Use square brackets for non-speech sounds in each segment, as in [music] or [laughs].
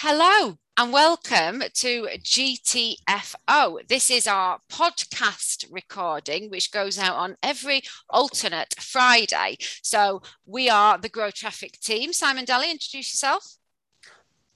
Hello and welcome to GTFO. This is our podcast recording, which goes out on every alternate Friday. So we are the Grow Traffic team. Simon Daly, introduce yourself.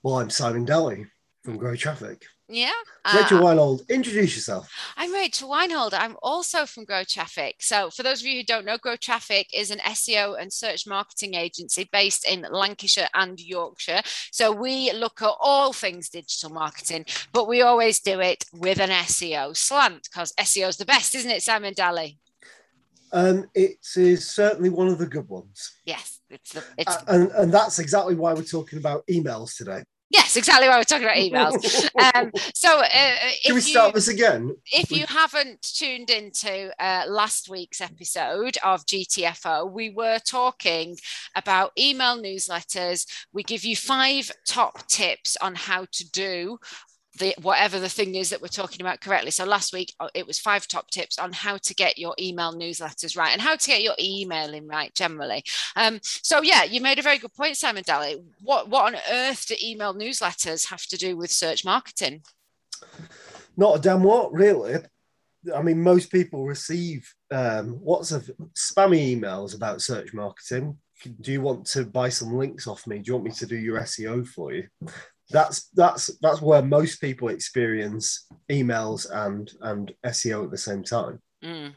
Well, I'm Simon Daly from Grow Traffic. Yeah. Rachel uh, Weinhold, introduce yourself. I'm Rachel Weinhold. I'm also from Grow Traffic. So, for those of you who don't know, Grow Traffic is an SEO and search marketing agency based in Lancashire and Yorkshire. So, we look at all things digital marketing, but we always do it with an SEO slant because SEO is the best, isn't it, Simon Daly? Um, it is certainly one of the good ones. Yes, it's the, it's uh, and, and that's exactly why we're talking about emails today. Yes, exactly why we're talking about emails. [laughs] um, so, uh, can we start you, this again? If you haven't tuned into uh, last week's episode of GTFO, we were talking about email newsletters. We give you five top tips on how to do the whatever the thing is that we're talking about correctly. So last week uh, it was five top tips on how to get your email newsletters right and how to get your emailing right generally. Um, so yeah, you made a very good point, Simon Daly. What what on earth do email newsletters have to do with search marketing? Not a damn what, really. I mean, most people receive um, lots of spammy emails about search marketing. Do you want to buy some links off me? Do you want me to do your SEO for you? That's that's that's where most people experience emails and and SEO at the same time. Mm.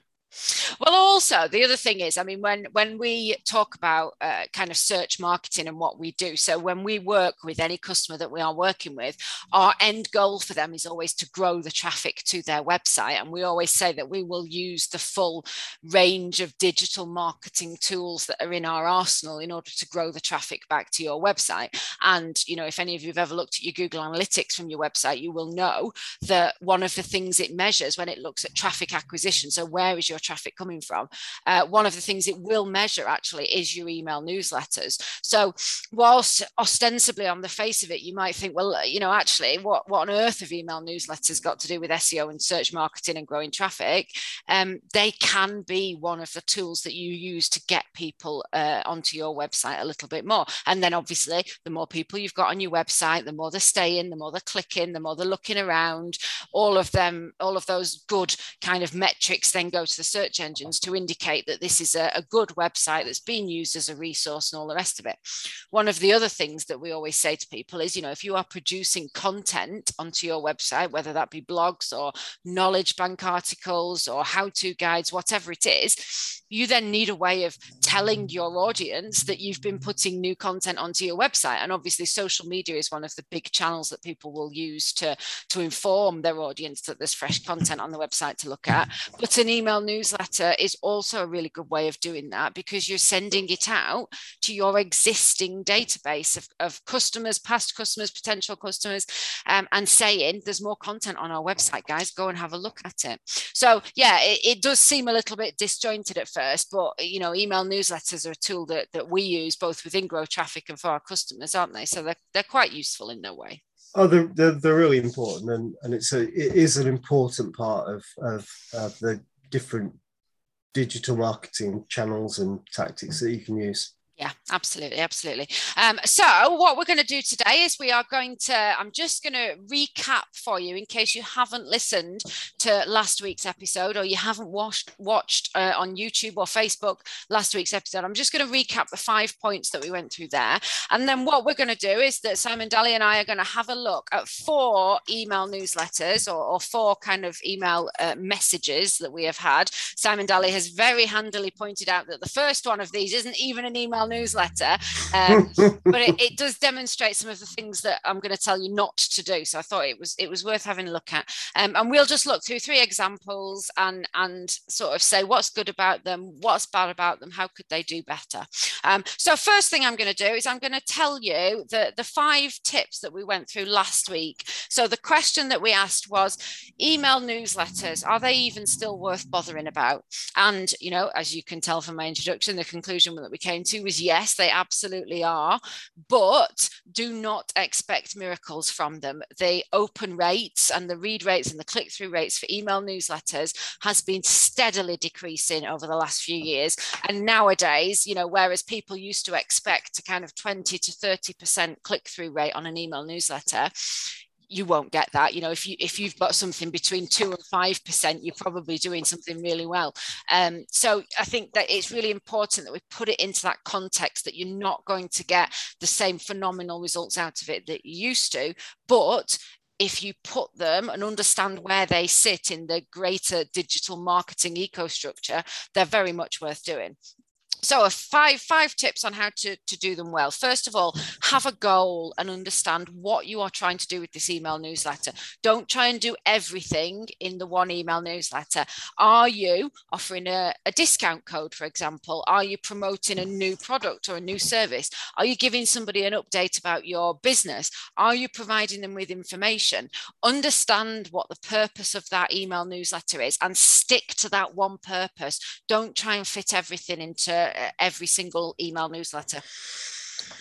Well, also the other thing is, I mean, when when we talk about uh, kind of search marketing and what we do, so when we work with any customer that we are working with, our end goal for them is always to grow the traffic to their website, and we always say that we will use the full range of digital marketing tools that are in our arsenal in order to grow the traffic back to your website. And you know, if any of you have ever looked at your Google Analytics from your website, you will know that one of the things it measures when it looks at traffic acquisition, so where is your traffic coming from, uh, one of the things it will measure actually is your email newsletters. So, whilst ostensibly on the face of it, you might think, well, you know, actually, what, what on earth have email newsletters got to do with SEO and search marketing and growing traffic? Um, they can be one of the tools that you use to get people uh, onto your website a little bit more. And then, obviously, the more people you've got on your website, the more they're staying, the more they're clicking, the more they're looking around. All of them, all of those good kind of metrics then go to the search engines to indicate that this is a, a, good website that's being used as a resource and all the rest of it. One of the other things that we always say to people is, you know, if you are producing content onto your website, whether that be blogs or knowledge bank articles or how to guides, whatever it is, you then need a way of telling your audience that you've been putting new content onto your website. And obviously, social media is one of the big channels that people will use to, to inform their audience that there's fresh content on the website to look at. But an email newsletter is also a really good way of doing that because you're sending it out to your existing database of, of customers, past customers, potential customers, um, and saying there's more content on our website, guys. Go and have a look at it. So, yeah, it, it does seem a little bit disjointed at first, but you know, email newsletters are a tool that, that we use both within Grow Traffic and for our customers, aren't they? So they're, they're quite useful in their way. Oh, they're, they're, they're really important, and, and it's a it is an important part of, of, of the different digital marketing channels and tactics that you can use. Yeah, absolutely, absolutely. Um, so what we're going to do today is we are going to, I'm just going to recap for you in case you haven't listened to last week's episode or you haven't watched watched uh, on YouTube or Facebook last week's episode. I'm just going to recap the five points that we went through there. And then what we're going to do is that Simon Daly and I are going to have a look at four email newsletters or, or four kind of email uh, messages that we have had. Simon Daly has very handily pointed out that the first one of these isn't even an email newsletter, um, [laughs] but it, it, does demonstrate some of the things that I'm going to tell you not to do. So I thought it was it was worth having a look at, um, and we'll just look through three examples and and sort of say what's good about them, what's bad about them, how could they do better. Um, so first thing I'm going to do is I'm going to tell you the the five tips that we went through last week. So the question that we asked was email newsletters are they even still worth bothering about? And you know, as you can tell from my introduction, the conclusion that we came to was Yes, they absolutely are. But do not expect miracles from them. The open rates and the read rates and the click through rates for email newsletters has been steadily decreasing over the last few years. And nowadays, you know, whereas people used to expect a kind of 20 to 30% click through rate on an email newsletter, you won't get that you know if you if you've got something between 2 and 5% you're probably doing something really well. Um, so i think that it's really important that we put it into that context that you're not going to get the same phenomenal results out of it that you used to but if you put them and understand where they sit in the greater digital marketing ecostructure, they're very much worth doing so five five tips on how to, to do them well. First of all have a goal and understand what you are trying to do with this email newsletter. Don't try and do everything in the one email newsletter. Are you offering a, a discount code for example? Are you promoting a new product or a new service? Are you giving somebody an update about your business? Are you providing them with information? Understand what the purpose of that email newsletter is and stick to that one purpose. Don't try and fit everything into every single email newsletter.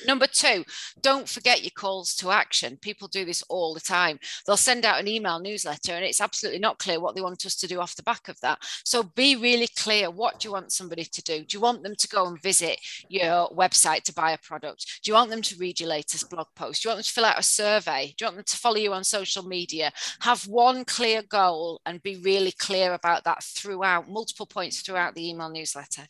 Number two, don't forget your calls to action. People do this all the time. They'll send out an email newsletter and it's absolutely not clear what they want us to do off the back of that. So be really clear. What do you want somebody to do? Do you want them to go and visit your website to buy a product? Do you want them to read your latest blog post? Do you want them to fill out a survey? Do you want them to follow you on social media? Have one clear goal and be really clear about that throughout, multiple points throughout the email newsletter.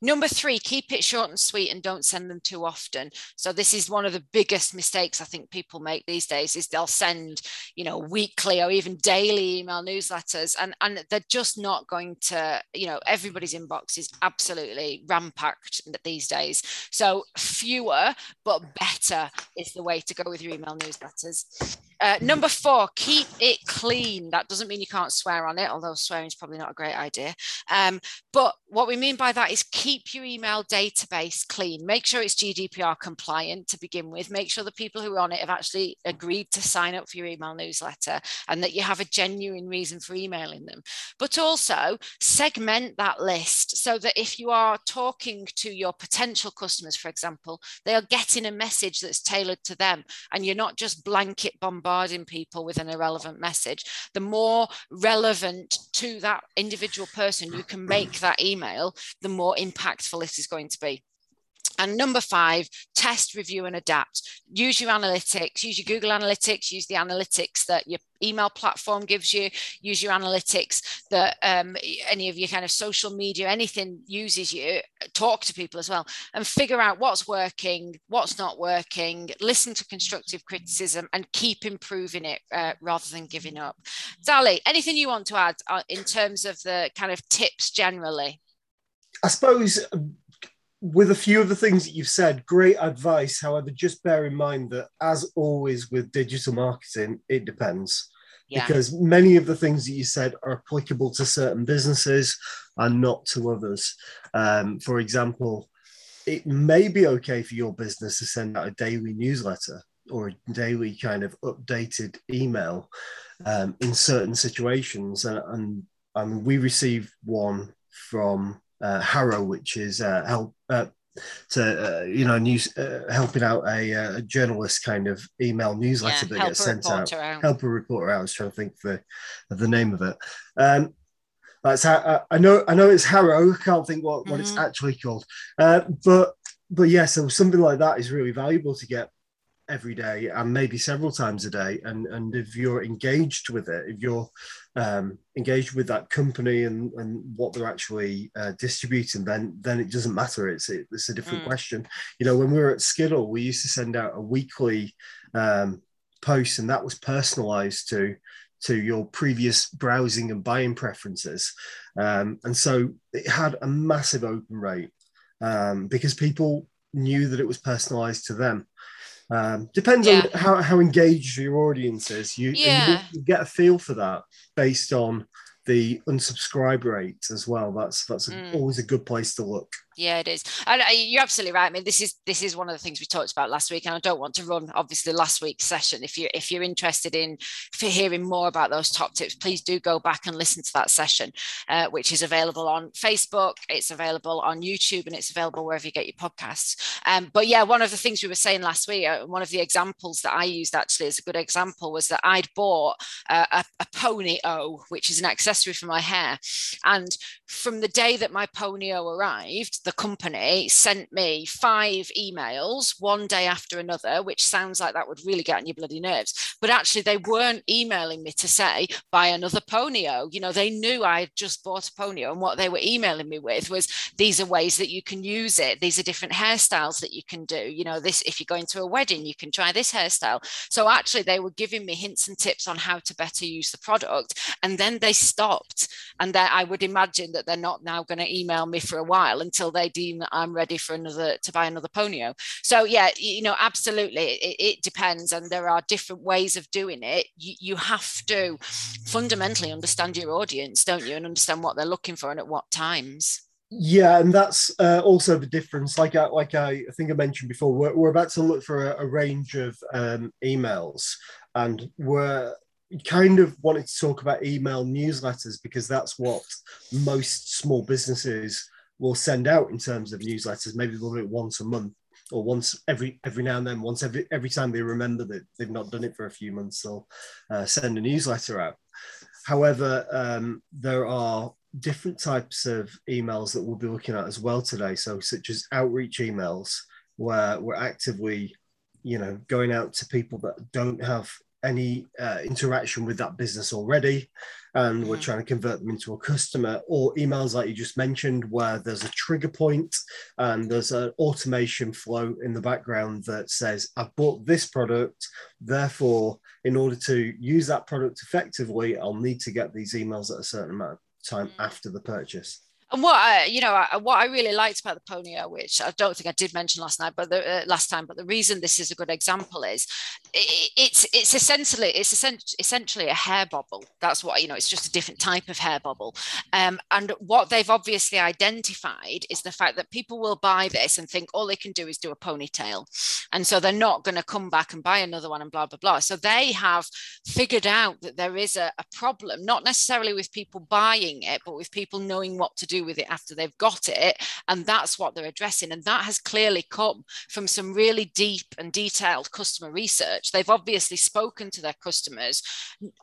Number three, keep it short and sweet and don't send them too often. So this is one of the biggest mistakes I think people make these days is they'll send, you know, weekly or even daily email newsletters and, and they're just not going to, you know, everybody's inbox is absolutely rampacked these days. So fewer but better is the way to go with your email newsletters. Uh, number four, keep it clean. That doesn't mean you can't swear on it, although swearing is probably not a great idea. Um, but what we mean by that is keep your email database clean. Make sure it's GDPR compliant to begin with. Make sure the people who are on it have actually agreed to sign up for your email newsletter and that you have a genuine reason for emailing them. But also segment that list so that if you are talking to your potential customers, for example, they are getting a message that's tailored to them and you're not just blanket bombarding bombarding people with an irrelevant message, the more relevant to that individual person you can make that email, the more impactful it is going to be. And number five, test, review, and adapt. Use your analytics, use your Google Analytics, use the analytics that your email platform gives you, use your analytics that um, any of your kind of social media, anything uses you, talk to people as well, and figure out what's working, what's not working, listen to constructive criticism, and keep improving it uh, rather than giving up. Daly, anything you want to add uh, in terms of the kind of tips generally? I suppose with a few of the things that you've said, great advice. However, just bear in mind that, as always with digital marketing, it depends. Yeah. Because many of the things that you said are applicable to certain businesses and not to others. Um, for example, it may be okay for your business to send out a daily newsletter or a daily kind of updated email um, in certain situations. And, and, and we received one from uh, HARO, which is uh, help uh, to uh, you know news uh, helping out a, uh, a, journalist kind of email newsletter yeah, that gets sent out. out. Help a reporter out. I was trying to think for the name of it. Um, that's how uh, I know. I know it's HARO. I can't think what, what mm-hmm. it's actually called. Uh, but but yes, yeah, so something like that is really valuable to get every day and maybe several times a day. And and if you're engaged with it if you're um, engaged with that company and and what they're actually uh, distributing then then it doesn't matter. It's it, it's a different mm. question. You know when we were at skiddle we used to send out a weekly um, post and that was personalized to to your previous browsing and buying preferences. Um, and so it had a massive open rate um, because people knew that it was personalized to them um, depends yeah. on how, how engaged your audience is. You, yeah. you, get a feel for that based on the unsubscribe rate as well. That's that's mm. always a good place to look. Yeah, it is, and uh, you're absolutely right. I mean, this is this is one of the things we talked about last week, and I don't want to run obviously last week's session. If you if you're interested in for hearing more about those top tips, please do go back and listen to that session, uh, which is available on Facebook, it's available on YouTube, and it's available wherever you get your podcasts. Um, but yeah, one of the things we were saying last week, uh, one of the examples that I used actually as a good example was that I'd bought uh, a, a Ponyo, which is an accessory for my hair, and from the day that my Ponyo arrived the company sent me five emails one day after another, which sounds like that would really get on your bloody nerves. But actually, they weren't emailing me to say, buy another Ponyo. You know, they knew I had just bought a Ponyo. And what they were emailing me with was, these are ways that you can use it. These are different hairstyles that you can do. You know, this, if you're going to a wedding, you can try this hairstyle. So actually, they were giving me hints and tips on how to better use the product. And then they stopped. And I would imagine that they're not now going to email me for a while until they deem that I'm ready for another to buy another ponyo. So yeah, you know, absolutely, it, it depends, and there are different ways of doing it. You, you have to fundamentally understand your audience, don't you, and understand what they're looking for and at what times. Yeah, and that's uh, also the difference. Like I, like I, think I mentioned before, we're, we're about to look for a, a range of um, emails, and we're kind of wanted to talk about email newsletters because that's what most small businesses will send out in terms of newsletters. Maybe they'll do it once a month or once every every now and then. Once every every time they remember that they've not done it for a few months, they'll uh, send a newsletter out. However, um, there are different types of emails that we'll be looking at as well today. So, such as outreach emails, where we're actively, you know, going out to people that don't have any uh, interaction with that business already and mm-hmm. we're trying to convert them into a customer or emails like you just mentioned where there's a trigger point and there's an automation flow in the background that says i've bought this product therefore in order to use that product effectively i'll need to get these emails at a certain amount of time mm-hmm. after the purchase and what I, you know, I, what I really liked about the Ponyo, which I don't think I did mention last night, but the uh, last time, but the reason this is a good example is it, it's it's essentially it's essentially a hair bobble. That's what you know. It's just a different type of hair bobble. Um, and what they've obviously identified is the fact that people will buy this and think all they can do is do a ponytail, and so they're not going to come back and buy another one and blah blah blah. So they have figured out that there is a, a problem, not necessarily with people buying it, but with people knowing what to do with it after they've got it. And that's what they're addressing. And that has clearly come from some really deep and detailed customer research. They've obviously spoken to their customers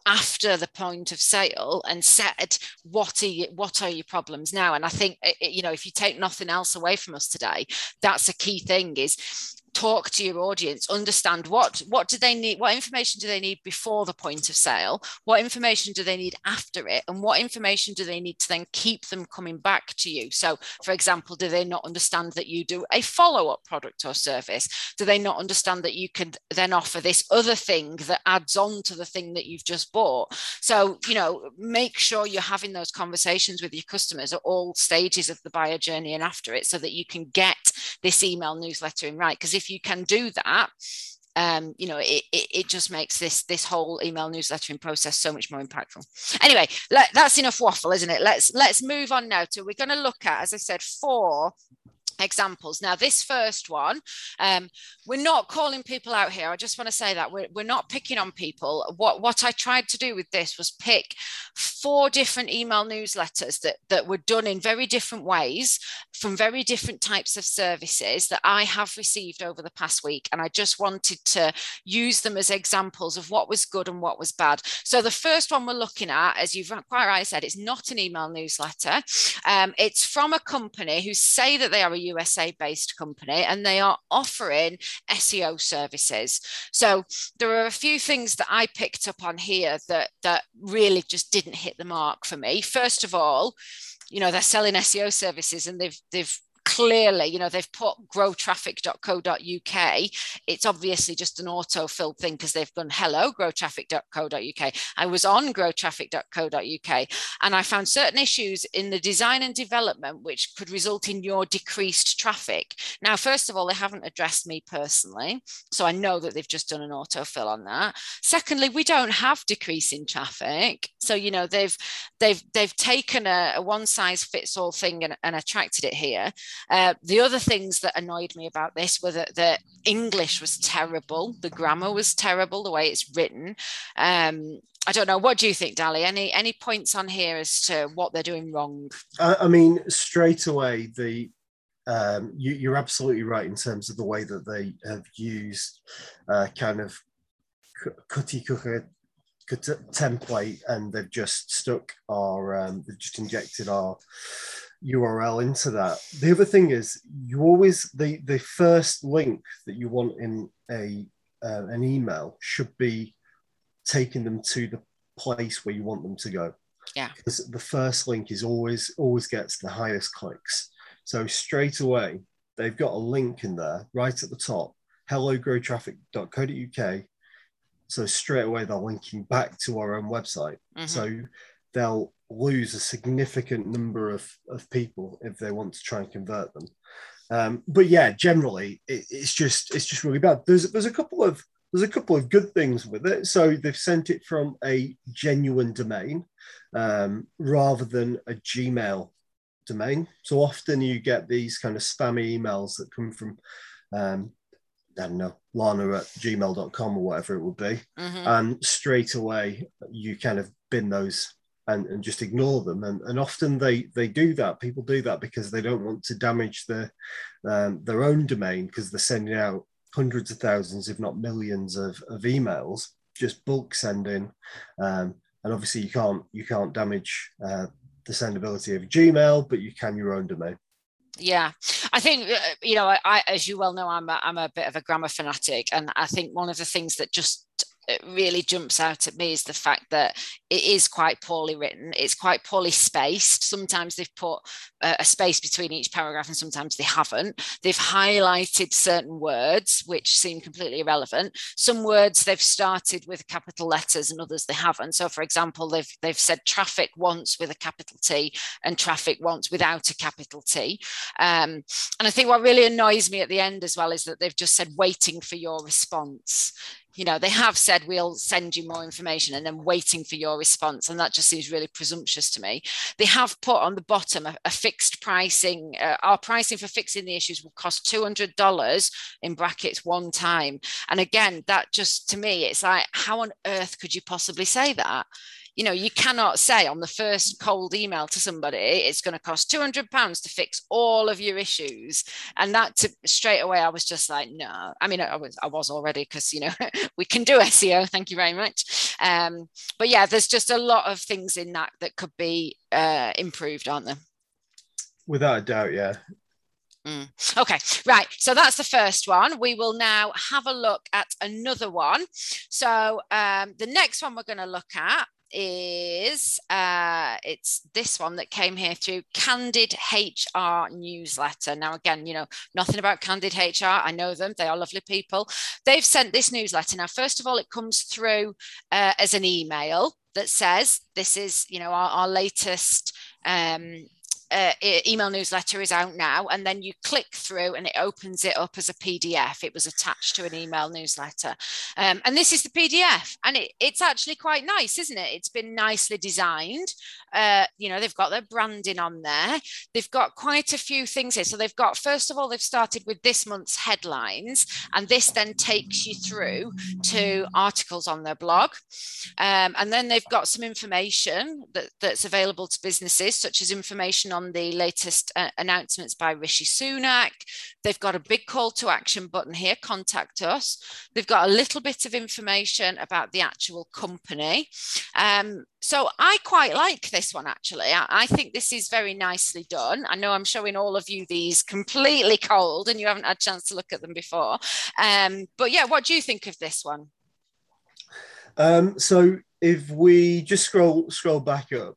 after the point of sale and said, what are, you, what are your problems now? And I think, eh, eh, you know, if you take nothing else away from us today, that's a key thing is talk to your audience understand what what do they need what information do they need before the point of sale? What information do they need after it? And what information do they need to then keep them coming back to you? So for example do they not understand that you do a follow-up product or service? Do they not understand that you can then offer this other thing that adds on to the thing that you've just bought? So you know make sure you're having those conversations with your customers at all stages of the buyer journey and after it so that you can get this email newsletter in right. Because if if you can do that, um, you know, it, it, it, just makes this this whole email newslettering process so much more impactful. Anyway, let, that's enough waffle, isn't it? Let's let's move on now to we're going to look at, as I said, four examples. Now, this first one, um, we're not calling people out here. I just want to say that we're, we're not picking on people. What, what I tried to do with this was pick four different email newsletters that, that were done in very different ways from very different types of services that I have received over the past week. And I just wanted to use them as examples of what was good and what was bad. So the first one we're looking at, as you've quite rightly said, it's not an email newsletter. Um, it's from a company who say that they are a USA based company and they are offering SEO services. So there are a few things that I picked up on here that, that really just didn't hit the mark for me. First of all, you know they're selling SEO services and they've they've clearly, you know, they've put growtraffic.co.uk. It's obviously just an auto-filled thing because they've gone hello, growtraffic.co.uk. I was on growtraffic.co.uk and I found certain issues in the design and development which could result in your decreased traffic. Now, first of all, they haven't addressed me personally. So I know that they've just done an autofill on that. Secondly, we don't have decreasing traffic. So, you know, they've they've they've taken a, a one size fits all thing and, and attracted it here. Uh, the other things that annoyed me about this were that the English was terrible, the grammar was terrible, the way it's written. Um, I don't know. What do you think, Daly? Any any points on here as to what they're doing wrong? I, I mean, straight away, the um, you, are absolutely right in terms of the way that they have used uh, kind of cookie cooker template and they've just stuck our um, they've just injected our url into that. The other thing is you always the the first link that you want in a uh, an email should be taking them to the place where you want them to go. Yeah. Because the first link is always always gets the highest clicks. So straight away they've got a link in there right at the top hellogrowtraffic.co.uk so straight away they're linking back to our own website. Mm-hmm. So they'll lose a significant number of, of people if they want to try and convert them. Um, but yeah, generally it, it's just it's just really bad. There's there's a couple of there's a couple of good things with it. So they've sent it from a genuine domain um, rather than a Gmail domain. So often you get these kind of spammy emails that come from um, I don't know, lana at gmail.com or whatever it would be. Mm-hmm. And straight away, you kind of bin those and, and just ignore them. And, and often they, they do that. People do that because they don't want to damage the, um, their own domain because they're sending out hundreds of thousands, if not millions of, of emails, just bulk sending. Um, and obviously you can't, you can't damage uh, the sendability of Gmail, but you can your own domain. Yeah, I think uh, you know, I, as you well know, I'm a, I'm a bit of a grammar fanatic, and I think one of the things that just really jumps out at me is the fact that it is quite poorly written. It's quite poorly [laughs] spaced. Sometimes they've put a space between each paragraph and sometimes they haven't. They've highlighted certain words which seem completely irrelevant. Some words they've started with capital letters and others they haven't. So, for example, they've they've said traffic once with a capital T and traffic once without a capital T. Um, and I think what really annoys me at the end as well is that they've just said waiting for your response you know they have said we'll send you more information and then waiting for your response and that just seems really presumptuous to me. They have put on the bottom a, a fixed pricing uh, our pricing for fixing the issues will cost $200 in brackets one time. And again that just to me it's like how on earth could you possibly say that you know, you cannot say on the first cold email to somebody, it's going to cost 200 pounds to fix all of your issues. And that to, straight away, I was just like, no, I mean, I was, I was already because, you know, [laughs] we can do SEO. Thank you very much. Um, but yeah, there's just a lot of things in that that could be uh, improved, aren't there? Without a doubt, yeah. Mm. Okay, right. So that's the first one. We will now have a look at another one. So um, the next one we're going to look at is uh, it's this one that came here through Candid HR newsletter. Now, again, you know, nothing about Candid HR. I know them, they are lovely people. They've sent this newsletter. Now, first of all, it comes through uh, as an email that says this is, you know, our, our latest um, uh, email newsletter is out now, and then you click through and it opens it up as a PDF. It was attached to an email newsletter. Um, and this is the PDF, and it, it's actually quite nice, isn't it? It's been nicely designed. Uh, you know, they've got their branding on there. They've got quite a few things here. So they've got, first of all, they've started with this month's headlines, and this then takes you through to articles on their blog. Um, and then they've got some information that, that's available to businesses, such as information on the latest uh, announcements by Rishi Sunak. They've got a big call to action button here, contact us. They've got a little bit of information about the actual company. Um, so I quite like this one actually. I, I, think this is very nicely done. I know I'm showing all of you these completely cold and you haven't had a chance to look at them before. Um, but yeah, what do you think of this one? Um, so if we just scroll scroll back up,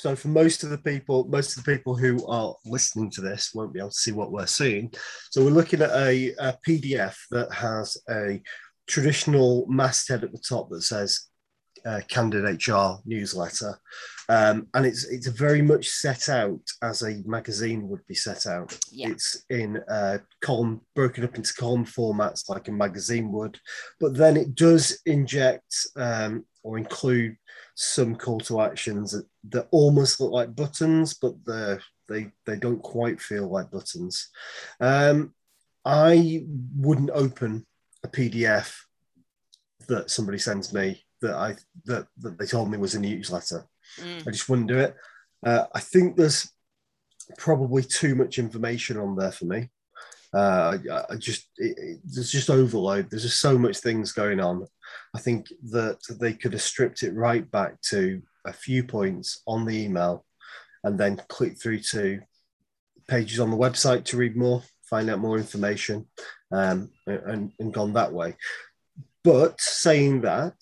so for most of the people, most of the people who are listening to this won't be able to see what we're seeing. So we're looking at a, a PDF that has a traditional masthead at the top that says uh, Candid HR newsletter, um, and it's it's very much set out as a magazine would be set out. Yeah. It's in uh, column broken up into column formats like a magazine would, but then it does inject um, or include some call to actions that, that almost look like buttons, but they they they don't quite feel like buttons. Um, I wouldn't open a PDF that somebody sends me that I that, that they told me was a newsletter. Mm. I just wouldn't do it. Uh, I think there's probably too much information on there for me. Uh, I, I just it, it, there's just overload. There's just so much things going on. I think that they could have stripped it right back to a few points on the email, and then click through to pages on the website to read more, find out more information, um, and, and gone that way. But saying that,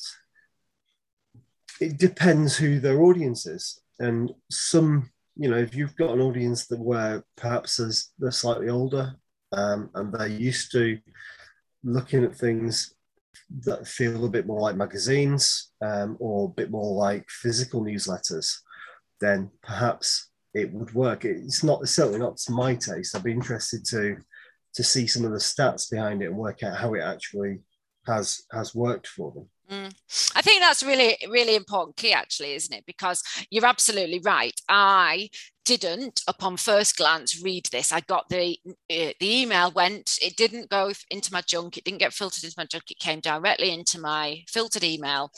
it depends who their audience is, and some you know, if you've got an audience that where perhaps they're slightly older um, and they're used to looking at things that feel a bit more like magazines um, or a bit more like physical newsletters, then perhaps it would work. It's not certainly not to my taste. I'd be interested to to see some of the stats behind it and work out how it actually has has worked for them. Mm. I think that's really, really important key, actually, isn't it? Because you're absolutely right. I didn't, upon first glance, read this. I got the uh, the email went. It didn't go into my junk. It didn't get filtered into my junk. It came directly into my filtered email,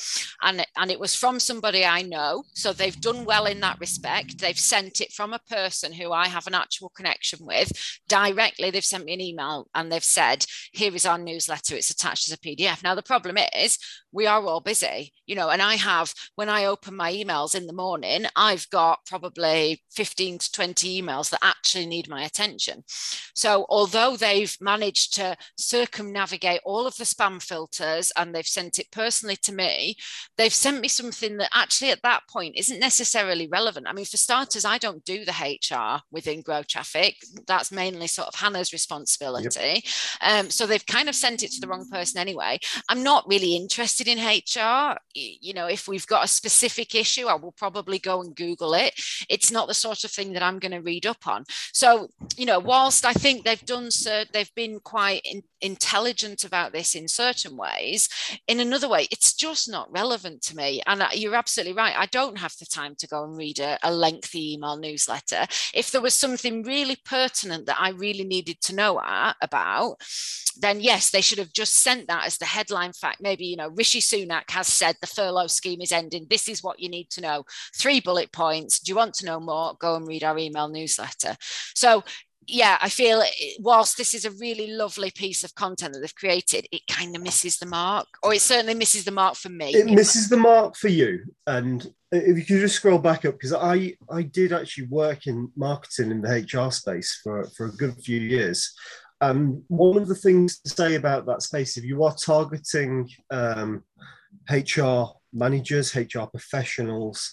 and and it was from somebody I know. So they've done well in that respect. They've sent it from a person who I have an actual connection with directly. They've sent me an email and they've said, "Here is our newsletter. It's attached as a PDF." Now the problem is we are all busy, you know, and I have when I open my emails in the morning, I've got probably 15 to 20 emails that actually need my attention. So, although they've managed to circumnavigate all of the spam filters and they've sent it personally to me, they've sent me something that actually at that point isn't necessarily relevant. I mean, for starters, I don't do the HR within Grow Traffic. That's mainly sort of Hannah's responsibility. Yep. Um, so they've kind of sent it to the wrong person anyway. I'm not really interested in HR. You know, if we've got a specific issue, I will probably go and Google it. It's not the sort of thing that I'm going to read up on. So, you know, whilst I think they've done so, they've been quite in, intelligent about this in certain ways, in another way, it's just not relevant to me. And uh, you're absolutely right. I don't have the time to go and read a, a lengthy email newsletter. If there was something really pertinent that I really needed to know about, then yes, they should have just sent that as the headline fact. Maybe, you know, Rishi Sunak has said the furlough scheme is ending. This is what you need to know. Three bullet points. Do you want to know more? Go and read our email newsletter. So yeah, I feel whilst this is a really lovely piece of content that they've created, it kind of misses the mark, or it certainly misses the mark for me. It misses the mark for you. And if you could just scroll back up, because I I did actually work in marketing in the HR space for for a good few years. And one of the things to say about that space, if you are targeting um, HR managers, HR professionals,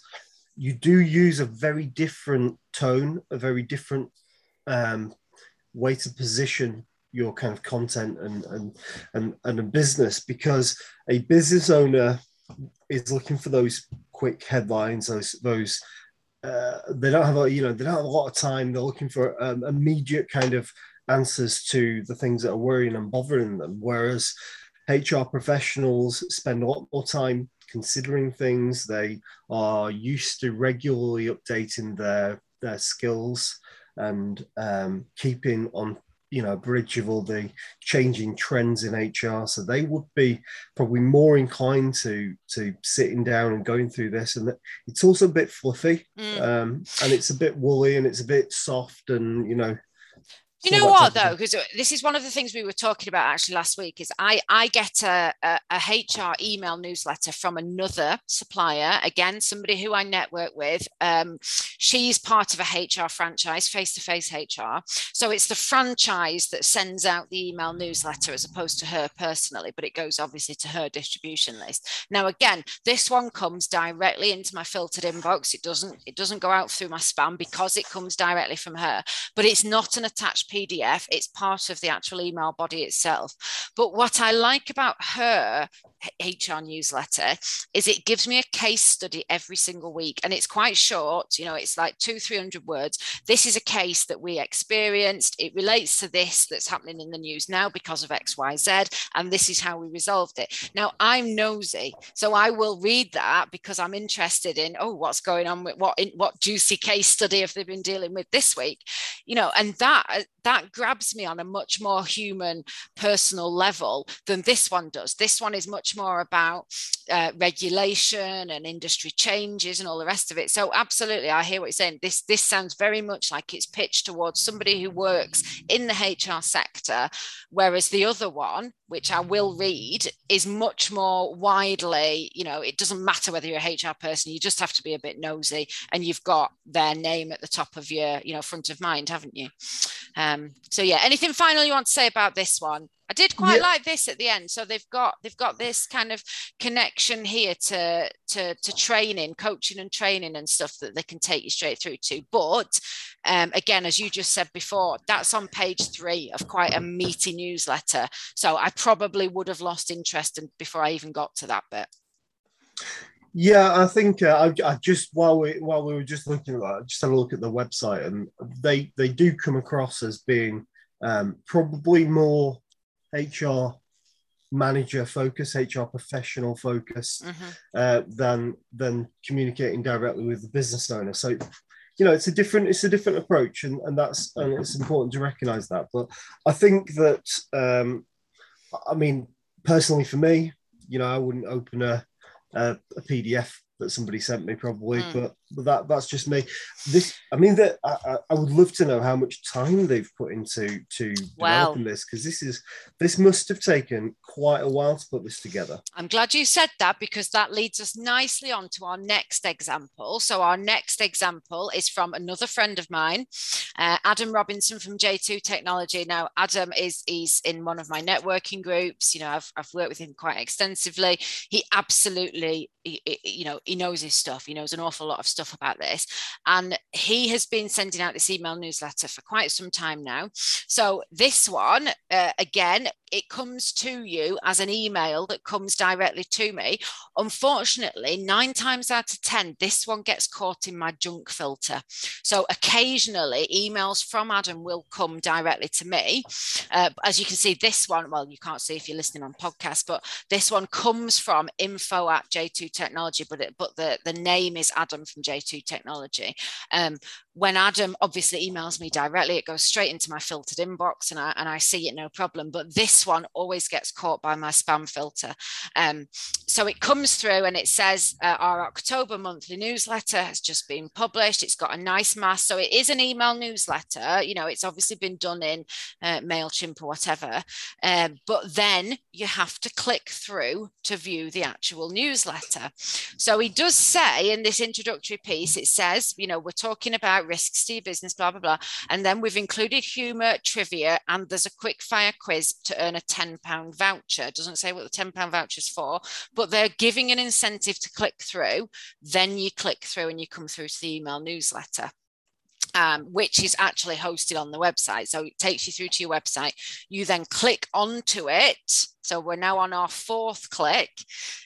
you do use a very different tone, a very different um, way to position your kind of content and, and and and a business because a business owner is looking for those quick headlines, those those uh, they don't have a you know they don't have a lot of time. They're looking for um, immediate kind of answers to the things that are worrying and bothering them. Whereas HR professionals spend a lot more time considering things. They are used to regularly updating their their skills and um, keeping on you know bridge of all the changing trends in HR. So they would be probably more inclined to to sitting down and going through this. And it's also a bit fluffy, mm. um, and it's a bit woolly, and it's a bit soft, and you know you know what though? because this is one of the things we were talking about actually last week is i i get a, a, a, hr email newsletter from another supplier again somebody who i network with. Um, she's part of a hr franchise face-to-face hr so it's the franchise that sends out the email newsletter as opposed to her personally but it goes obviously to her distribution list. Now again this one comes directly into my filtered inbox. It doesn't it doesn't go out through my spam because it comes directly from her but it's not an attached PDF. It's part of the actual email body itself. But what I like about her HR newsletter is it gives me a case study every single week and it's quite short. You know, it's like two, 300 words. This is a case that we experienced. It relates to this that's happening in the news now because of X, Y, Z. And this is how we resolved it. Now, I'm nosy. So I will read that because I'm interested in, oh, what's going on with what, in, what juicy case study have they been dealing with this week? You know, and that, that grabs me on a much more human, personal level than this one does. This one is much more about uh, regulation and industry changes and all the rest of it. So absolutely, I hear what you're saying. This this sounds very much like it's pitched towards somebody who works in the HR sector, whereas the other one, which I will read, is much more widely. You know, it doesn't matter whether you're a HR person; you just have to be a bit nosy, and you've got their name at the top of your, you know, front of mind, haven't you? Um, so yeah, anything final you want to say about this one? I did quite yeah. like this at the end. So they've got they've got this kind of connection here to to to training, coaching and training and stuff that they can take you straight through to. But um, again, as you just said before, that's on page three of quite a meaty newsletter. So I probably would have lost interest in, before I even got to that bit. Yeah, I think uh, I, I, just while we while we were just looking at that, just had a look at the website, and they they do come across as being um, probably more HR manager focus, HR professional focus, mm-hmm. uh, than than communicating directly with the business owner. So, you know, it's a different it's a different approach, and and that's and it's important to recognise that. But I think that, um, I mean, personally for me, you know, I wouldn't open a a, a PDF that somebody sent me probably mm. but, but that that's just me. This i mean that I, I would love to know how much time they've put into to wow. developing this because this is this must have taken quite a while to put this together. I'm glad you said that because that leads us nicely on to our next example. So our next example is from another friend of mine uh, adam robinson from j2 technology. Now adam is he's in one of my networking groups. You know i've, I've worked with him quite extensively. He absolutely he, you know he knows his stuff. He knows an awful lot of stuff about this. And he has been sending out this email newsletter for quite some time now. So, this one, uh, again, it comes to you as an email that comes directly to me. Unfortunately, nine times out of 10, this one gets caught in my junk filter. So occasionally, emails from Adam will come directly to me. Uh, as you can see, this one, well, you can't see if you're listening on podcast, but this one comes from info at J2 Technology, but, it, but the, the name is Adam from J2 Technology. Um, when Adam obviously emails me directly, it goes straight into my filtered inbox and I, and I see it no problem. But this one always gets caught by my spam filter. Um, so it comes through and it says uh, our October monthly newsletter has just been published. It's got a nice mass. So it is an email newsletter. You know, it's obviously been done in uh, MailChimp or whatever. Um, but then you have to click through to view the actual newsletter. So he does say in this introductory piece, it says, you know, we're talking about risks to your business, blah, blah, blah. And then we've included humor, trivia, and there's a quick fire quiz to earn a £10 voucher. It doesn't say what the £10 voucher is for, but they're giving an incentive to click through. Then you click through and you come through to the email newsletter. Um, which is actually hosted on the website. So it takes you through to your website. You then click onto it. So we're now on our fourth click,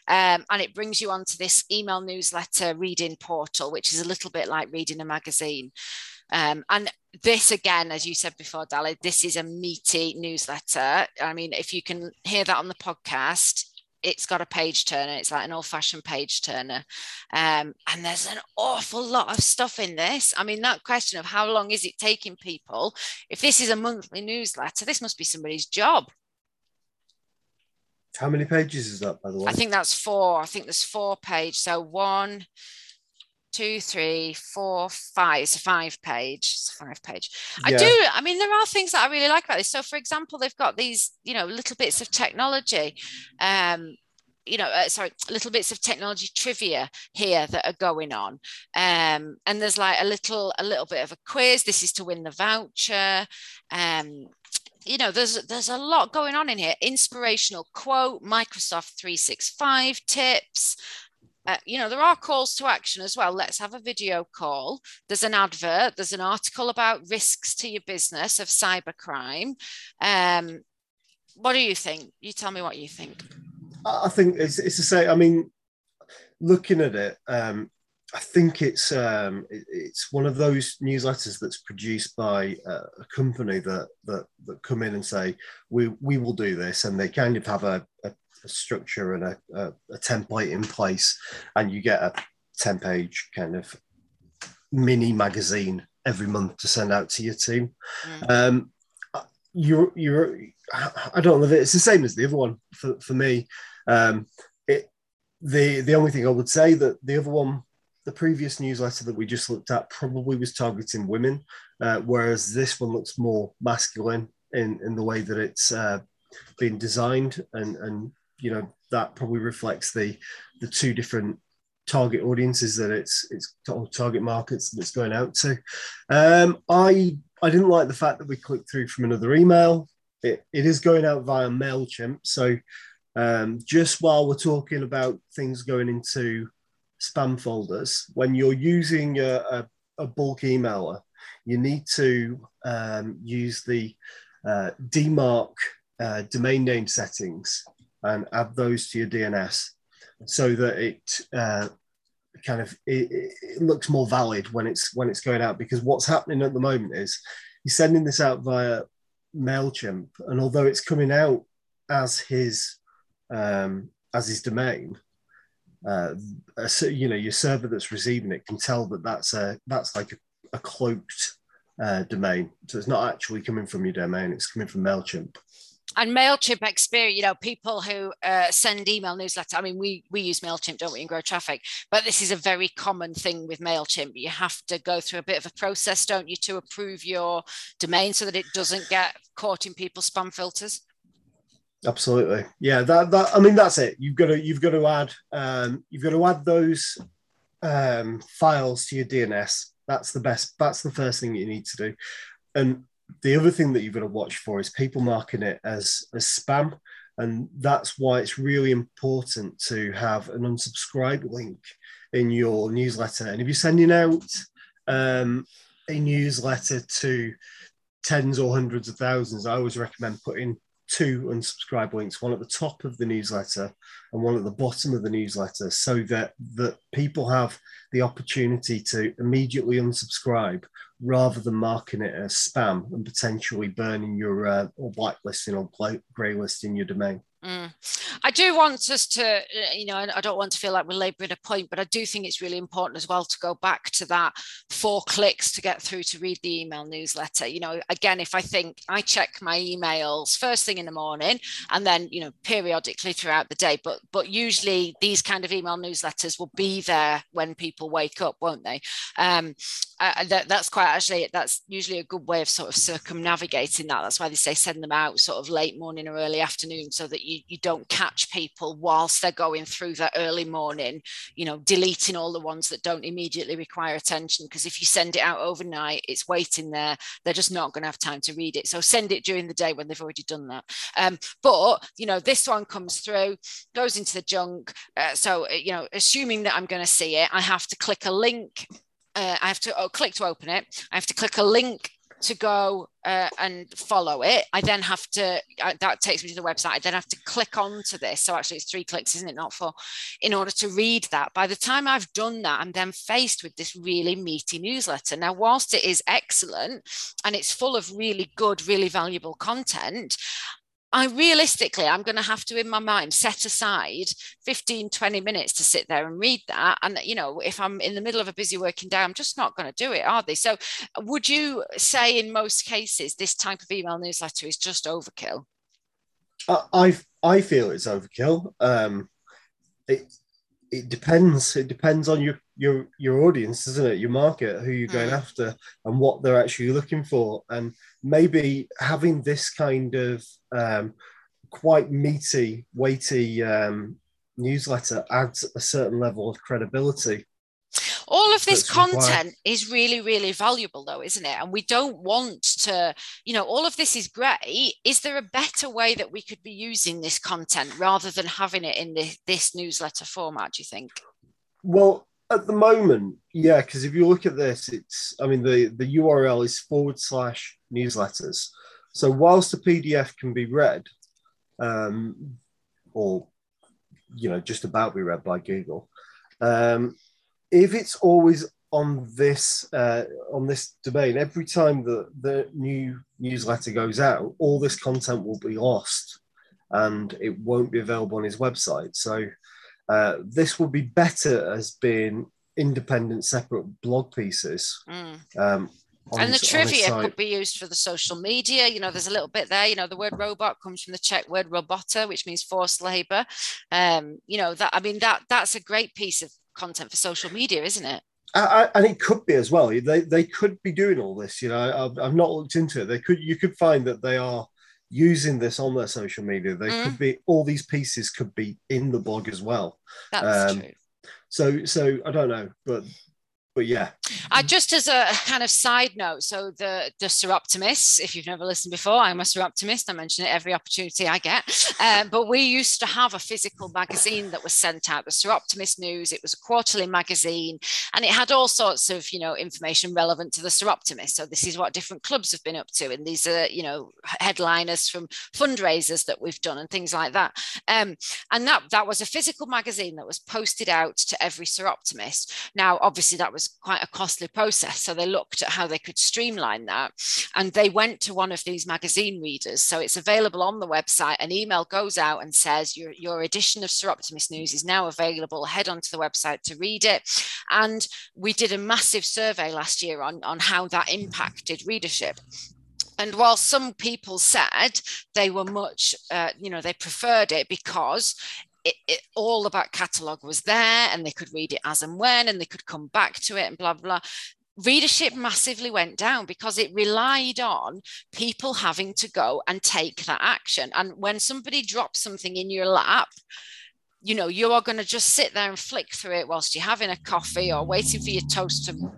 um, and it brings you onto this email newsletter reading portal, which is a little bit like reading a magazine. Um, and this again, as you said before, Daly, this is a meaty newsletter. I mean, if you can hear that on the podcast, it's got a page turner. It's like an old fashioned page turner. Um, and there's an awful lot of stuff in this. I mean, that question of how long is it taking people? If this is a monthly newsletter, this must be somebody's job. How many pages is that, by the way? I think that's four. I think there's four page. So one, two, three, four, five. It's a five page. It's a five page. Yeah. I do. I mean, there are things that I really like about this. So, for example, they've got these, you know, little bits of technology. Um, you know, uh, sorry, little bits of technology trivia here that are going on, um, and there's like a little, a little bit of a quiz. This is to win the voucher. Um, you know there's there's a lot going on in here inspirational quote microsoft 365 tips uh, you know, there are calls to action as well. Let's have a video call. There's an advert, there's an article about risks to your business of cybercrime. Um, what do you think? You tell me what you think. I think it's, it's to say, I mean, looking at it, um, I think it's um, it, it's one of those newsletters that's produced by uh, a company that, that that come in and say we we will do this, and they kind of have a, a, a structure and a, a, a, template in place, and you get a ten page kind of mini magazine every month to send out to your team. Mm. Um, you're you're I don't know it's the same as the other one for, for me. Um, it the the only thing I would say that the other one the previous newsletter that we just looked at probably was targeting women, uh, whereas this one looks more masculine in, in the way that it's uh, been designed, and and you know that probably reflects the the two different target audiences that it's it's target markets that it's going out to. Um, I I didn't like the fact that we clicked through from another email. It, it is going out via Mailchimp, so um, just while we're talking about things going into spam folders, when you're using a, a, a bulk emailer, you need to um, use the uh, DMARC uh, domain name settings and add those to your DNS so that it uh, kind of it, it, looks more valid when it's when it's going out. Because what's happening at the moment is you're sending this out via Mailchimp and although it's coming out as his um, as his domain uh, a, you know your server that's receiving it can tell that that's a that's like a, a cloaked uh, domain. So it's not actually coming from your domain it's coming from mailchimp and mailchimp experience you know people who uh, send email newsletter i mean we we use mailchimp don't we and grow traffic but this is a very common thing with mailchimp you have to go through a bit of a process don't you to approve your domain so that it doesn't get caught in people's spam filters Absolutely, yeah. That that I mean, that's it. You've got to you've got to add um, you've got to add those um, files to your DNS. That's the best. That's the first thing you need to do. And the other thing that you've got to watch for is people marking it as as spam, and that's why it's really important to have an unsubscribe link in your newsletter. And if you're sending out um, a newsletter to tens or hundreds of thousands, I always recommend putting two unsubscribe links, one at the top of the newsletter and one at the bottom of the newsletter, so that that people have the opportunity to immediately unsubscribe rather than marking it as spam and potentially burning your uh, or blacklisting or grey listing your domain. Mm. I do want us to, uh, you know, I don't want to feel like we're laboring a point, but I do think it's really important as well to go back to that four clicks to get through to read the email newsletter. You know, again, if I think I check my emails first thing in the morning and then, you know, periodically throughout the day, but but usually these kind of email newsletters will be there when people wake up, won't they? Um, that, that's quite actually that's usually a good way of sort of circumnavigating that. That's why they say send them out sort of late morning or early afternoon so that you you, you don't catch people whilst they're going through that early morning, you know, deleting all the ones that don't immediately require attention. Because if you send it out overnight, it's waiting there. They're just not going to have time to read it. So send it during the day when they've already done that. Um, but, you know, this one comes through, goes into the junk. Uh, so, uh, you know, assuming that I'm going to see it, I have to click a link uh, I have to oh, click to open it. I have to click a link to go uh, and follow it, I then have to, uh, that takes me to the website. I then have to click onto this. So actually, it's three clicks, isn't it? Not four, in order to read that. By the time I've done that, I'm then faced with this really meaty newsletter. Now, whilst it is excellent and it's full of really good, really valuable content, I realistically, I'm going to have to, in my mind, set aside 15, 20 minutes to sit there and read that. And, you know, if I'm in the middle of a busy working day, I'm just not going to do it, are they? So, would you say in most cases, this type of email newsletter is just overkill? I, I feel it's overkill. Um, it, it depends. It depends on your your your audience, isn't it? Your market, who you're going mm. after, and what they're actually looking for. And maybe having this kind of um, quite meaty, weighty um, newsletter adds a certain level of credibility. All of this content is really, really valuable, though, isn't it? And we don't want to, you know, all of this is great. Is there a better way that we could be using this content rather than having it in this, this newsletter format, do you think? Well, at the moment, yeah, because if you look at this, it's I mean the the URL is forward slash newsletters. So whilst the PDF can be read, um, or you know just about be read by Google, um, if it's always on this uh, on this domain, every time that the new newsletter goes out, all this content will be lost, and it won't be available on his website. So uh, this will be better as being independent, separate blog pieces. Mm. Um, and the trivia could be used for the social media. You know, there's a little bit there. You know, the word robot comes from the Czech word robota, which means forced labor. Um, you know, that I mean that that's a great piece of content for social media, isn't it? I, I, and it could be as well. They they could be doing all this. You know, I've, I've not looked into it. They could you could find that they are using this on their social media. They mm. could be all these pieces could be in the blog as well. That's um, true. So so I don't know, but but yeah. Uh, just as a kind of side note, so the the Soroptimist, if you've never listened before, I'm a Soroptimist. I mention it every opportunity I get. [laughs] Um, but we used to have a physical magazine that was sent out, the Soroptimist News. It was a quarterly magazine, and it had all sorts of you know information relevant to the Soroptimist. So this is what different clubs have been up to, and these are you know headliners from fundraisers that we've done and things like that. Um, and that that was a physical magazine that was posted out to every Soroptimist. Now, obviously, that was was quite a costly process. So they looked at how they could streamline that. And they went to one of these magazine readers. So it's available on the website. An email goes out and says, Your, your edition of Soroptimist News is now available. Head onto the website to read it. And we did a massive survey last year on, on how that impacted readership. And while some people said they were much, uh, you know, they preferred it because it, it, all about catalog was there and they could read it as and when and they could come back to it and blah blah readership massively went down because it relied on people having to go and take that action. And when somebody drops something in your lap you know you are going to just sit there and flick through it whilst you're having a coffee or waiting for your toast to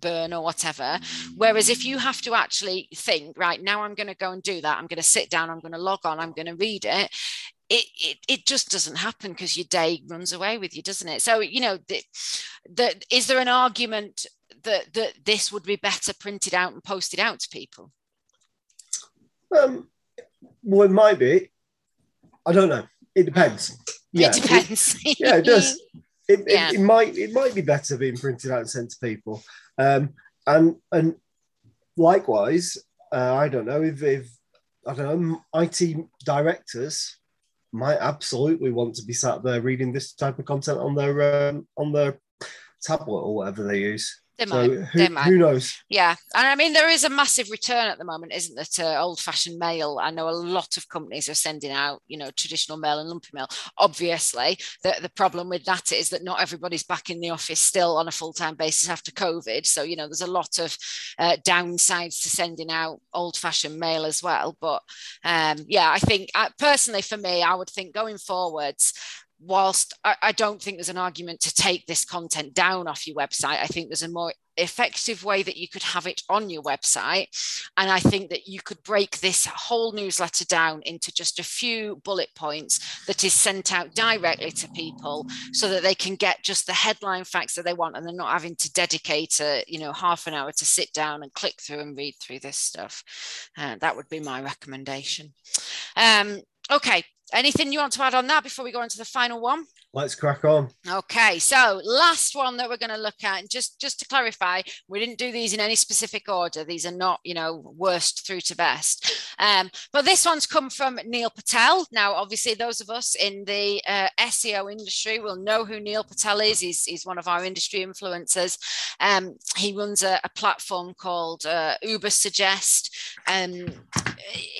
burn or whatever. Whereas if you have to actually think right now i'm going to go and do that. I'm going to sit down. I'm going to log on. I'm going to read it it, it, it just doesn't happen because your day runs away with you, doesn't it? So, you know, the, the, is there an argument that, that this would be better printed out and posted out to people? Um, well, it might be. I don't know. It depends. Yeah, it depends. It, [laughs] yeah, it does. [laughs] It, yeah. It, it, might it might be better being printed out and sent to people. Um, and and likewise, uh, I don't know if, if I don't know IT directors might absolutely want to be sat there reading this type of content on their um, on their tablet or whatever they use. They so. Who, they might. who knows? Yeah, and I mean there is a massive return at the moment, isn't there, to old-fashioned mail? I know a lot of companies are sending out, you know, traditional mail and lumpy mail. Obviously, the, the problem with that is that not everybody's back in the office still on a full-time basis after COVID. So you know, there's a lot of uh, downsides to sending out old-fashioned mail as well. But um, yeah, I think uh, personally for me, I would think going forwards, whilst I, I, don't think there's an argument to take this content down off your website, I think there's a more effective way that you could have it on your website. And I think that you could break this whole newsletter down into just a few bullet points that is sent out directly to people so that they can get just the headline facts that they want and they're not having to dedicate a, you know, half an hour to sit down and click through and read through this stuff. Uh, that would be my recommendation. Um, okay, Anything you want to add on that before we go into the final one? Let's crack on. Okay, so last one that we're going to look at, and just just to clarify, we didn't do these in any specific order. These are not, you know, worst through to best. Um, but this one's come from Neil Patel. Now, obviously, those of us in the uh, SEO industry will know who Neil Patel is. He's, he's one of our industry influencers. Um, he runs a, a platform called uh, Ubersuggest. Um,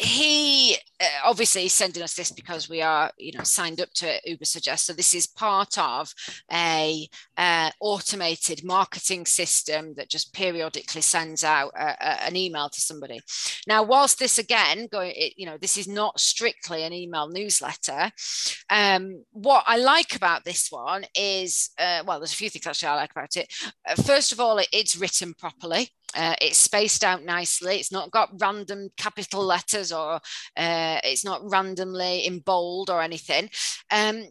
he uh, obviously is sending us this because we are, you know, signed up to Ubersuggest. So this is part of a uh, automated marketing system that just periodically sends out a, a, an email to somebody. Now, whilst this again, going, it, you know, this is not strictly an email newsletter. Um, what I like about this one is, uh, well, there's a few things actually I like about it. Uh, first of all, it, it's written properly. Uh, it's spaced out nicely. It's not got random capital letters or uh, it's not randomly in bold or anything. Um,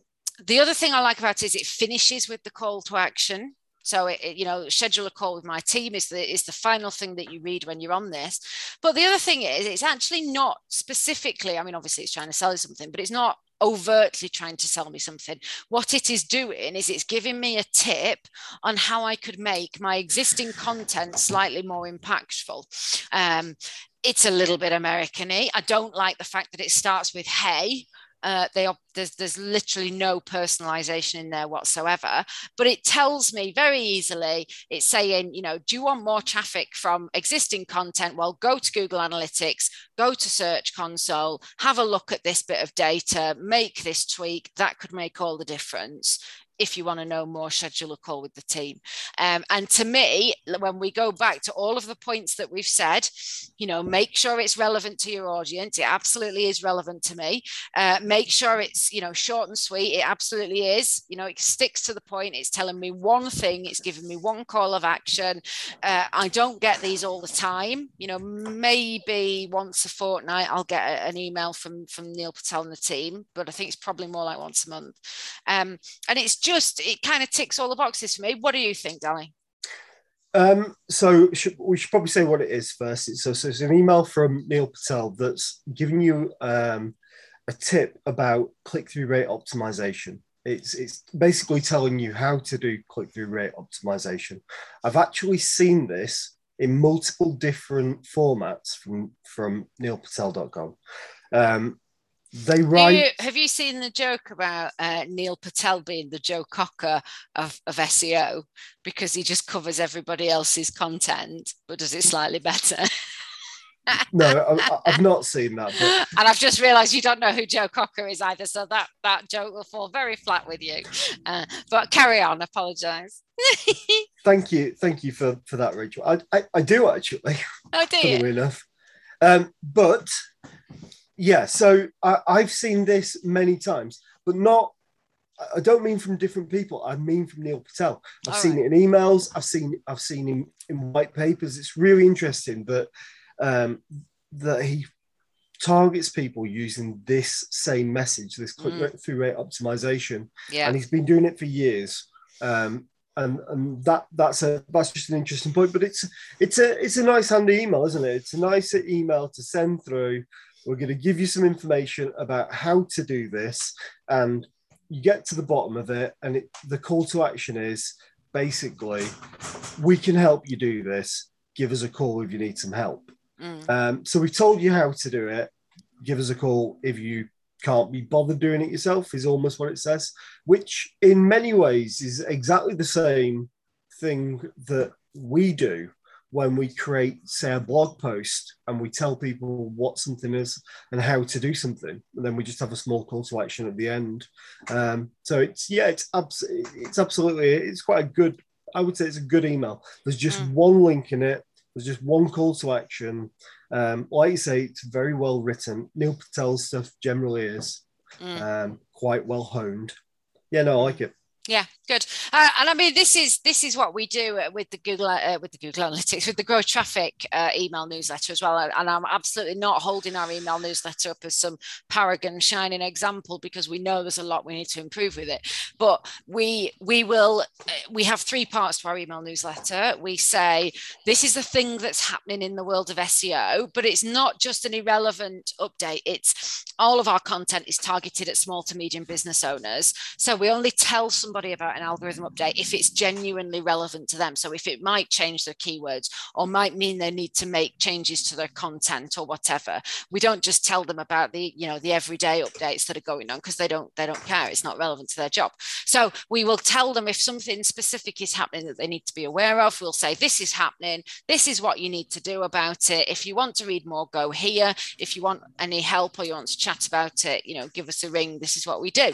The other thing I like about it is it finishes with the call to action. So it, it, you know, schedule a call with my team is the is the final thing that you read when you're on this. But the other thing is, it's actually not specifically. I mean, obviously, it's trying to sell you something, but it's not overtly trying to sell me something. What it is doing is it's giving me a tip on how I could make my existing content slightly more impactful. Um, it's a little bit American-y. I don't like the fact that it starts with "Hey." Uh, they are, there's there's literally no personalization in there whatsoever but it tells me very easily it's saying you know do you want more traffic from existing content? Well go to google analytics go to search console have a look at this bit of data make this tweak that could make all the difference if you want to know more, schedule a call with the team. Um, and to me, when we go back to all of the points that we've said, you know, make sure it's relevant to your audience. It absolutely is relevant to me. Uh, make sure it's, you know, short and sweet. It absolutely is. You know, it sticks to the point. It's telling me one thing. It's giving me one call of action. Uh, I don't get these all the time. You know, maybe once a fortnight I'll get a, an email from from Neil Patel and the team, but I think it's probably more like once a month. Um, and it's just it kind of ticks all the boxes for me. What do you think, Danny? Um, so should, we should probably say what it is first. It's, so, so it's an email from Neil Patel that's giving you um, a tip about click-through rate optimization. It's it's basically telling you how to do click-through rate optimization. I've actually seen this in multiple different formats from from neilpatel.com. Um, they write. You, have you seen the joke about uh, Neil Patel being the Joe Cocker of, of SEO because he just covers everybody else's content but does it slightly better? [laughs] no, I, have [laughs] not seen that. But... And I've just realised you don't know who Joe Cocker is either, so that that joke will fall very flat with you. Uh, but carry on. Apologise. [laughs] thank you, thank you for for that, Rachel. I I, I do actually. Oh, do you? enough. Um, but yeah, so I, I've seen this many times, but not. I don't mean from different people. I mean from Neil Patel. I've All seen right. it in emails. I've seen I've seen him in white papers. It's really interesting that um, that he targets people using this same message, this click mm. through rate optimization. Yeah. And he's been doing it for years. Um, and and that that's a that's just an interesting point. But it's it's a it's a nice handy email, isn't it? It's a nice email to send through we're going to give you some information about how to do this, and you get to the bottom of it. And it, the call to action is basically, we can help you do this. Give us a call if you need some help. Mm. Um, so we've told you how to do it. Give us a call if you can't be bothered doing it yourself, is almost what it says, which in many ways is exactly the same thing that we do when we create, say, a blog post and we tell people what something is and how to do something, and then we just have a small call to action at the end. Um, so it's yeah, it's abs- it's absolutely it's quite a good. I would say it's a good email. There's just mm. one link in it. There's just one call to action. Um, like you say, it's very well written. Neil Patel's stuff generally is mm. um, quite well honed. Yeah, no, I like it. Yeah, good. Uh, and I mean, this is this is what we do with the Google uh, with the Google Analytics with the Grow Traffic uh, email newsletter as well. And I'm absolutely not holding our email newsletter up as some paragon shining example because we know there's a lot we need to improve with it. But we we will uh, we have three parts to our email newsletter. We say this is the thing that's happening in the world of SEO, but it's not just an irrelevant update. It's all of our content is targeted at small to medium business owners. So we only tell some somebody about an algorithm update if it's genuinely relevant to them. So if it might change their keywords or might mean they need to make changes to their content or whatever, we don't just tell them about the, you know, the everyday updates that are going on because they don't they don't care. It's not relevant to their job. So we will tell them if something specific is happening that they need to be aware of. We'll say this is happening. This is what you need to do about it. If you want to read more, go here. If you want any help or you want to chat about it, you know, give us a ring. This is what we do.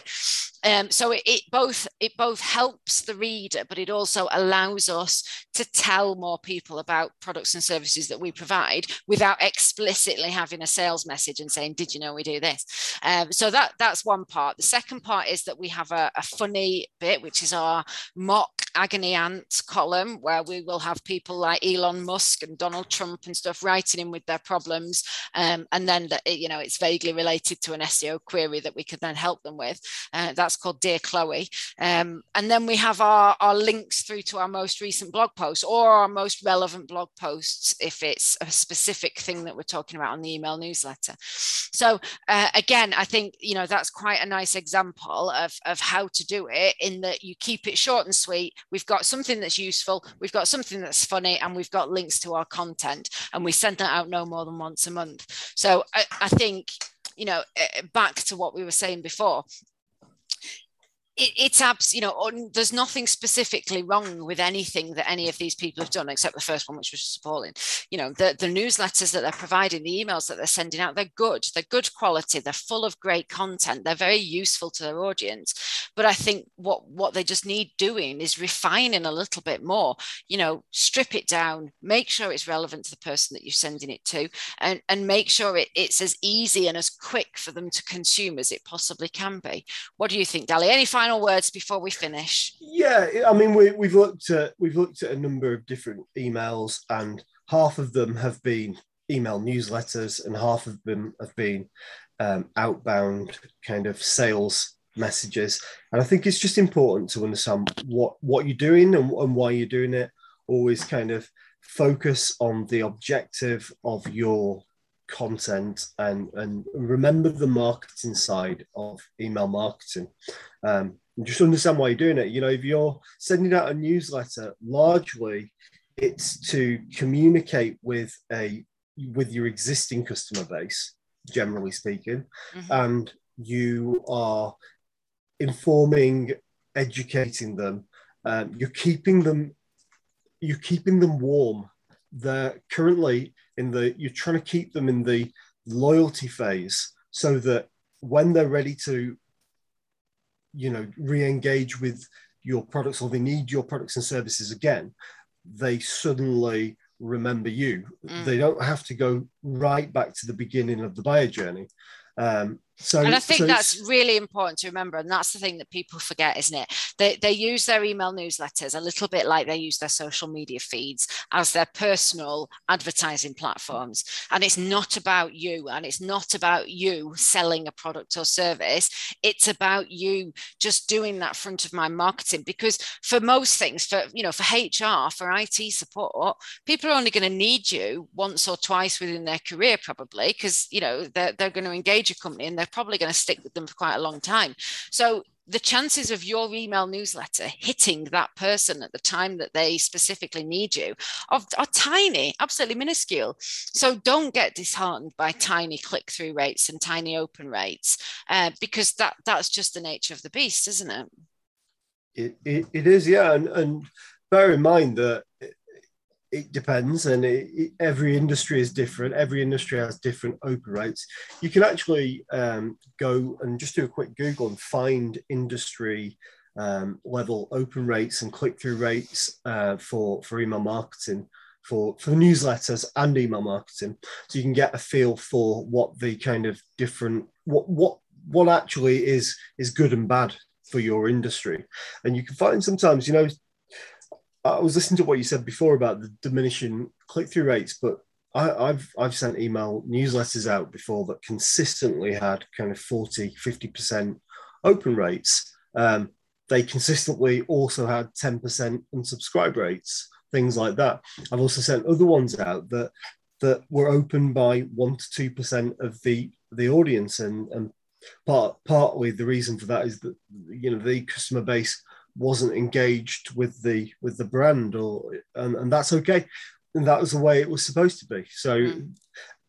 Um, so it, it both it both helps the reader, but it also allows us to tell more people about products and services that we provide without explicitly having a sales message and saying, "Did you know we do this?" Um, so that that's one part. The second part is that we have a, a funny bit, which is our mock agony aunt column, where we will have people like Elon Musk and Donald Trump and stuff writing in with their problems, um, and then that you know it's vaguely related to an SEO query that we could then help them with. Uh, that that's called Dear Chloe. Um, and then we have our, our links through to our most recent blog posts or our most relevant blog posts if it's a specific thing that we're talking about on the email newsletter. So uh, again, I think you know that's quite a nice example of, of how to do it in that you keep it short and sweet. We've got something that's useful, we've got something that's funny, and we've got links to our content, and we send that out no more than once a month. So I, I think you know eh, back to what we were saying before it, it's abs you know there's nothing specifically wrong with anything that any of these people have done except the first one which was just appalling. You know the, the newsletters that they're providing the emails that they're sending out they're good. They're good quality. They're full of great content. They're very useful to their audience. But i think what what they just need doing is refining a little bit more. You know strip it down make sure it's relevant to the person that you're sending it to and and make sure it, it's as easy and as quick for them to consume as it possibly can be. What do you think Daly? Any final final words before we finish? Yeah, I mean, we, we've looked at we've looked at a number of different emails, and half of them have been email newsletters, and half of them have been um, outbound kind of sales messages. And I think it's just important to understand what what you're doing and, and why you're doing it. Always kind of focus on the objective of your content and and remember the marketing side of email marketing. Um, just understand why you're doing it. You know if you're sending out a newsletter largely it's to communicate with a with your existing customer base generally speaking mm-hmm. and you are informing educating them um, you're keeping them you're keeping them warm. They're currently in the you're trying to keep them in the loyalty phase so that when they're ready to you know re-engage with your products or they need your products and services again they suddenly remember you mm. they don't have to go right back to the beginning of the buyer journey um, so, and I think so that's really important to remember. And that's the thing that people forget, isn't it? They, they use their email newsletters a little bit like they use their social media feeds as their personal advertising platforms. And it's not about you and it's not about you selling a product or service. It's about you just doing that front of mind marketing. Because for most things, for you know, for HR, for IT support, people are only going to need you once or twice within their career, probably, because you know they're, they're going to engage a company and they're they're probably going to stick with them for quite a long time. So the chances of your email newsletter hitting that person at the time that they specifically need you are, are, tiny, absolutely minuscule. So don't get disheartened by tiny click through rates and tiny open rates uh, because that that's just the nature of the beast, isn't it? It, it, it is, yeah. And, and bear in mind that it depends, and it, it, every industry is different. Every industry has different open rates. You can actually um, go and just do a quick Google and find industry um, level open rates and click through rates uh, for for email marketing for for newsletters and email marketing, so you can get a feel for what the kind of different what what what actually is is good and bad for your industry, and you can find sometimes you know I was listening to what you said before about the diminishing click through rates, but I, have I've sent email newsletters out before that consistently had kind of 40, 50% open rates. Um, they consistently also had 10% unsubscribe rates, things like that. I've also sent other ones out that that were open by one to two percent of the the audience, and and part partly the reason for that is that you know the customer base wasn't engaged with the with the brand or and, and that's okay and that was the way it was supposed to be so mm.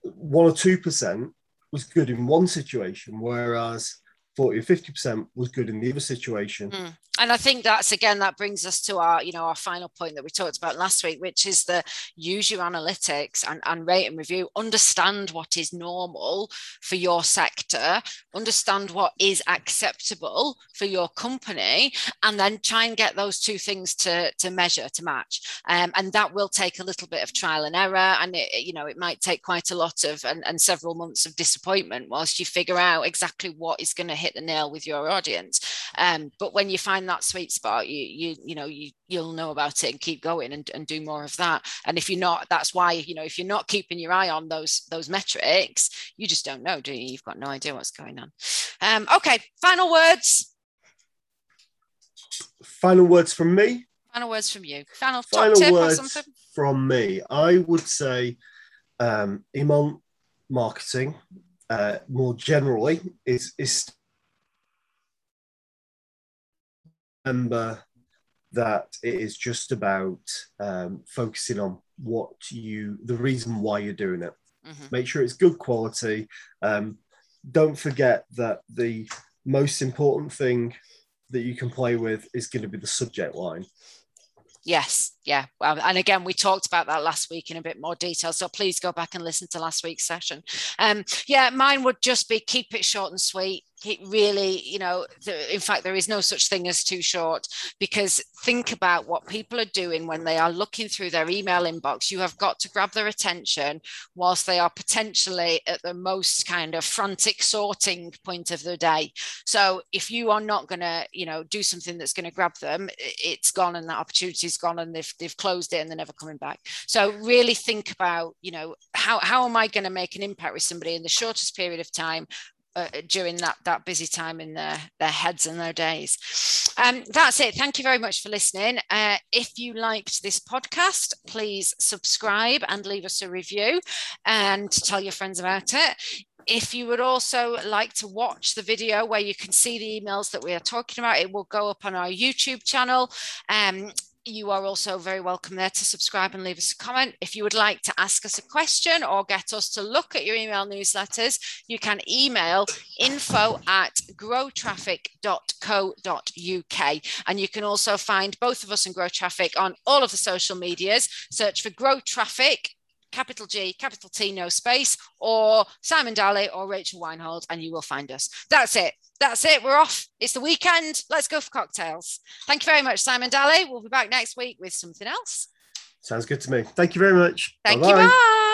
one or two percent was good in one situation whereas 40 or 50% was good in the other situation. Mm. And I think that's again, that brings us to our, you know, our final point that we talked about last week, which is the use your analytics and, and rate and review, understand what is normal for your sector, understand what is acceptable for your company, and then try and get those two things to, to measure, to match. Um, and that will take a little bit of trial and error. And it, you know, it might take quite a lot of and, and several months of disappointment whilst you figure out exactly what is going to hit the nail with your audience. Um, but when you find that sweet spot, you you you know you you'll know about it and keep going and, and do more of that. And if you're not, that's why you know if you're not keeping your eye on those those metrics, you just don't know, do you? You've got no idea what's going on. Um, okay, final words. final words from me. Final words from you. Final, Final top tip or words something. from me. I would say um, email marketing uh, more generally is is remember that it is just about um, focusing on what you the reason why you're doing it. Mhm. make sure it's good quality. Um, don't forget that the most important thing that you can play with is going to be the subject line. Yes, yeah. And again, we talked about that last week in a bit more detail. So please go back and listen to last week's session. Um, yeah, mine would just be keep it short and sweet. It really, you know, the, in fact, there is no such thing as too short because think about what people are doing when they are looking through their email inbox. You have got to grab their attention whilst they are potentially at the most kind of frantic sorting point of the day. So if you are not going to, you know, do something that's going to grab them, it's gone and that opportunity's gone and they've, they've closed it and they're never coming back. So really think about, you know, how, how am I going to make an impact with somebody in the shortest period of time uh, during that that busy time in their their heads and their days. Um, that's it. Thank you very much for listening. Uh, if you liked this podcast, please subscribe and leave us a review, and tell your friends about it. If you would also like to watch the video where you can see the emails that we are talking about, it will go up on our YouTube channel. Um, you are also very welcome there to subscribe and leave us a comment. If you would like to ask us a question or get us to look at your email newsletters, you can email info at growtraffic.co.uk. And you can also find both of us and Grow Traffic on all of the social medias. Search for Grow Traffic capital G, capital T, no space, or Simon Daly or Rachel Weinhold, and you will find us. That's it. That's it. We're off. It's the weekend. Let's go for cocktails. Thank you very much, Simon Daly. We'll be back next week with something else. sounds good to me thank you very much Thank Bye-bye. you. Bye.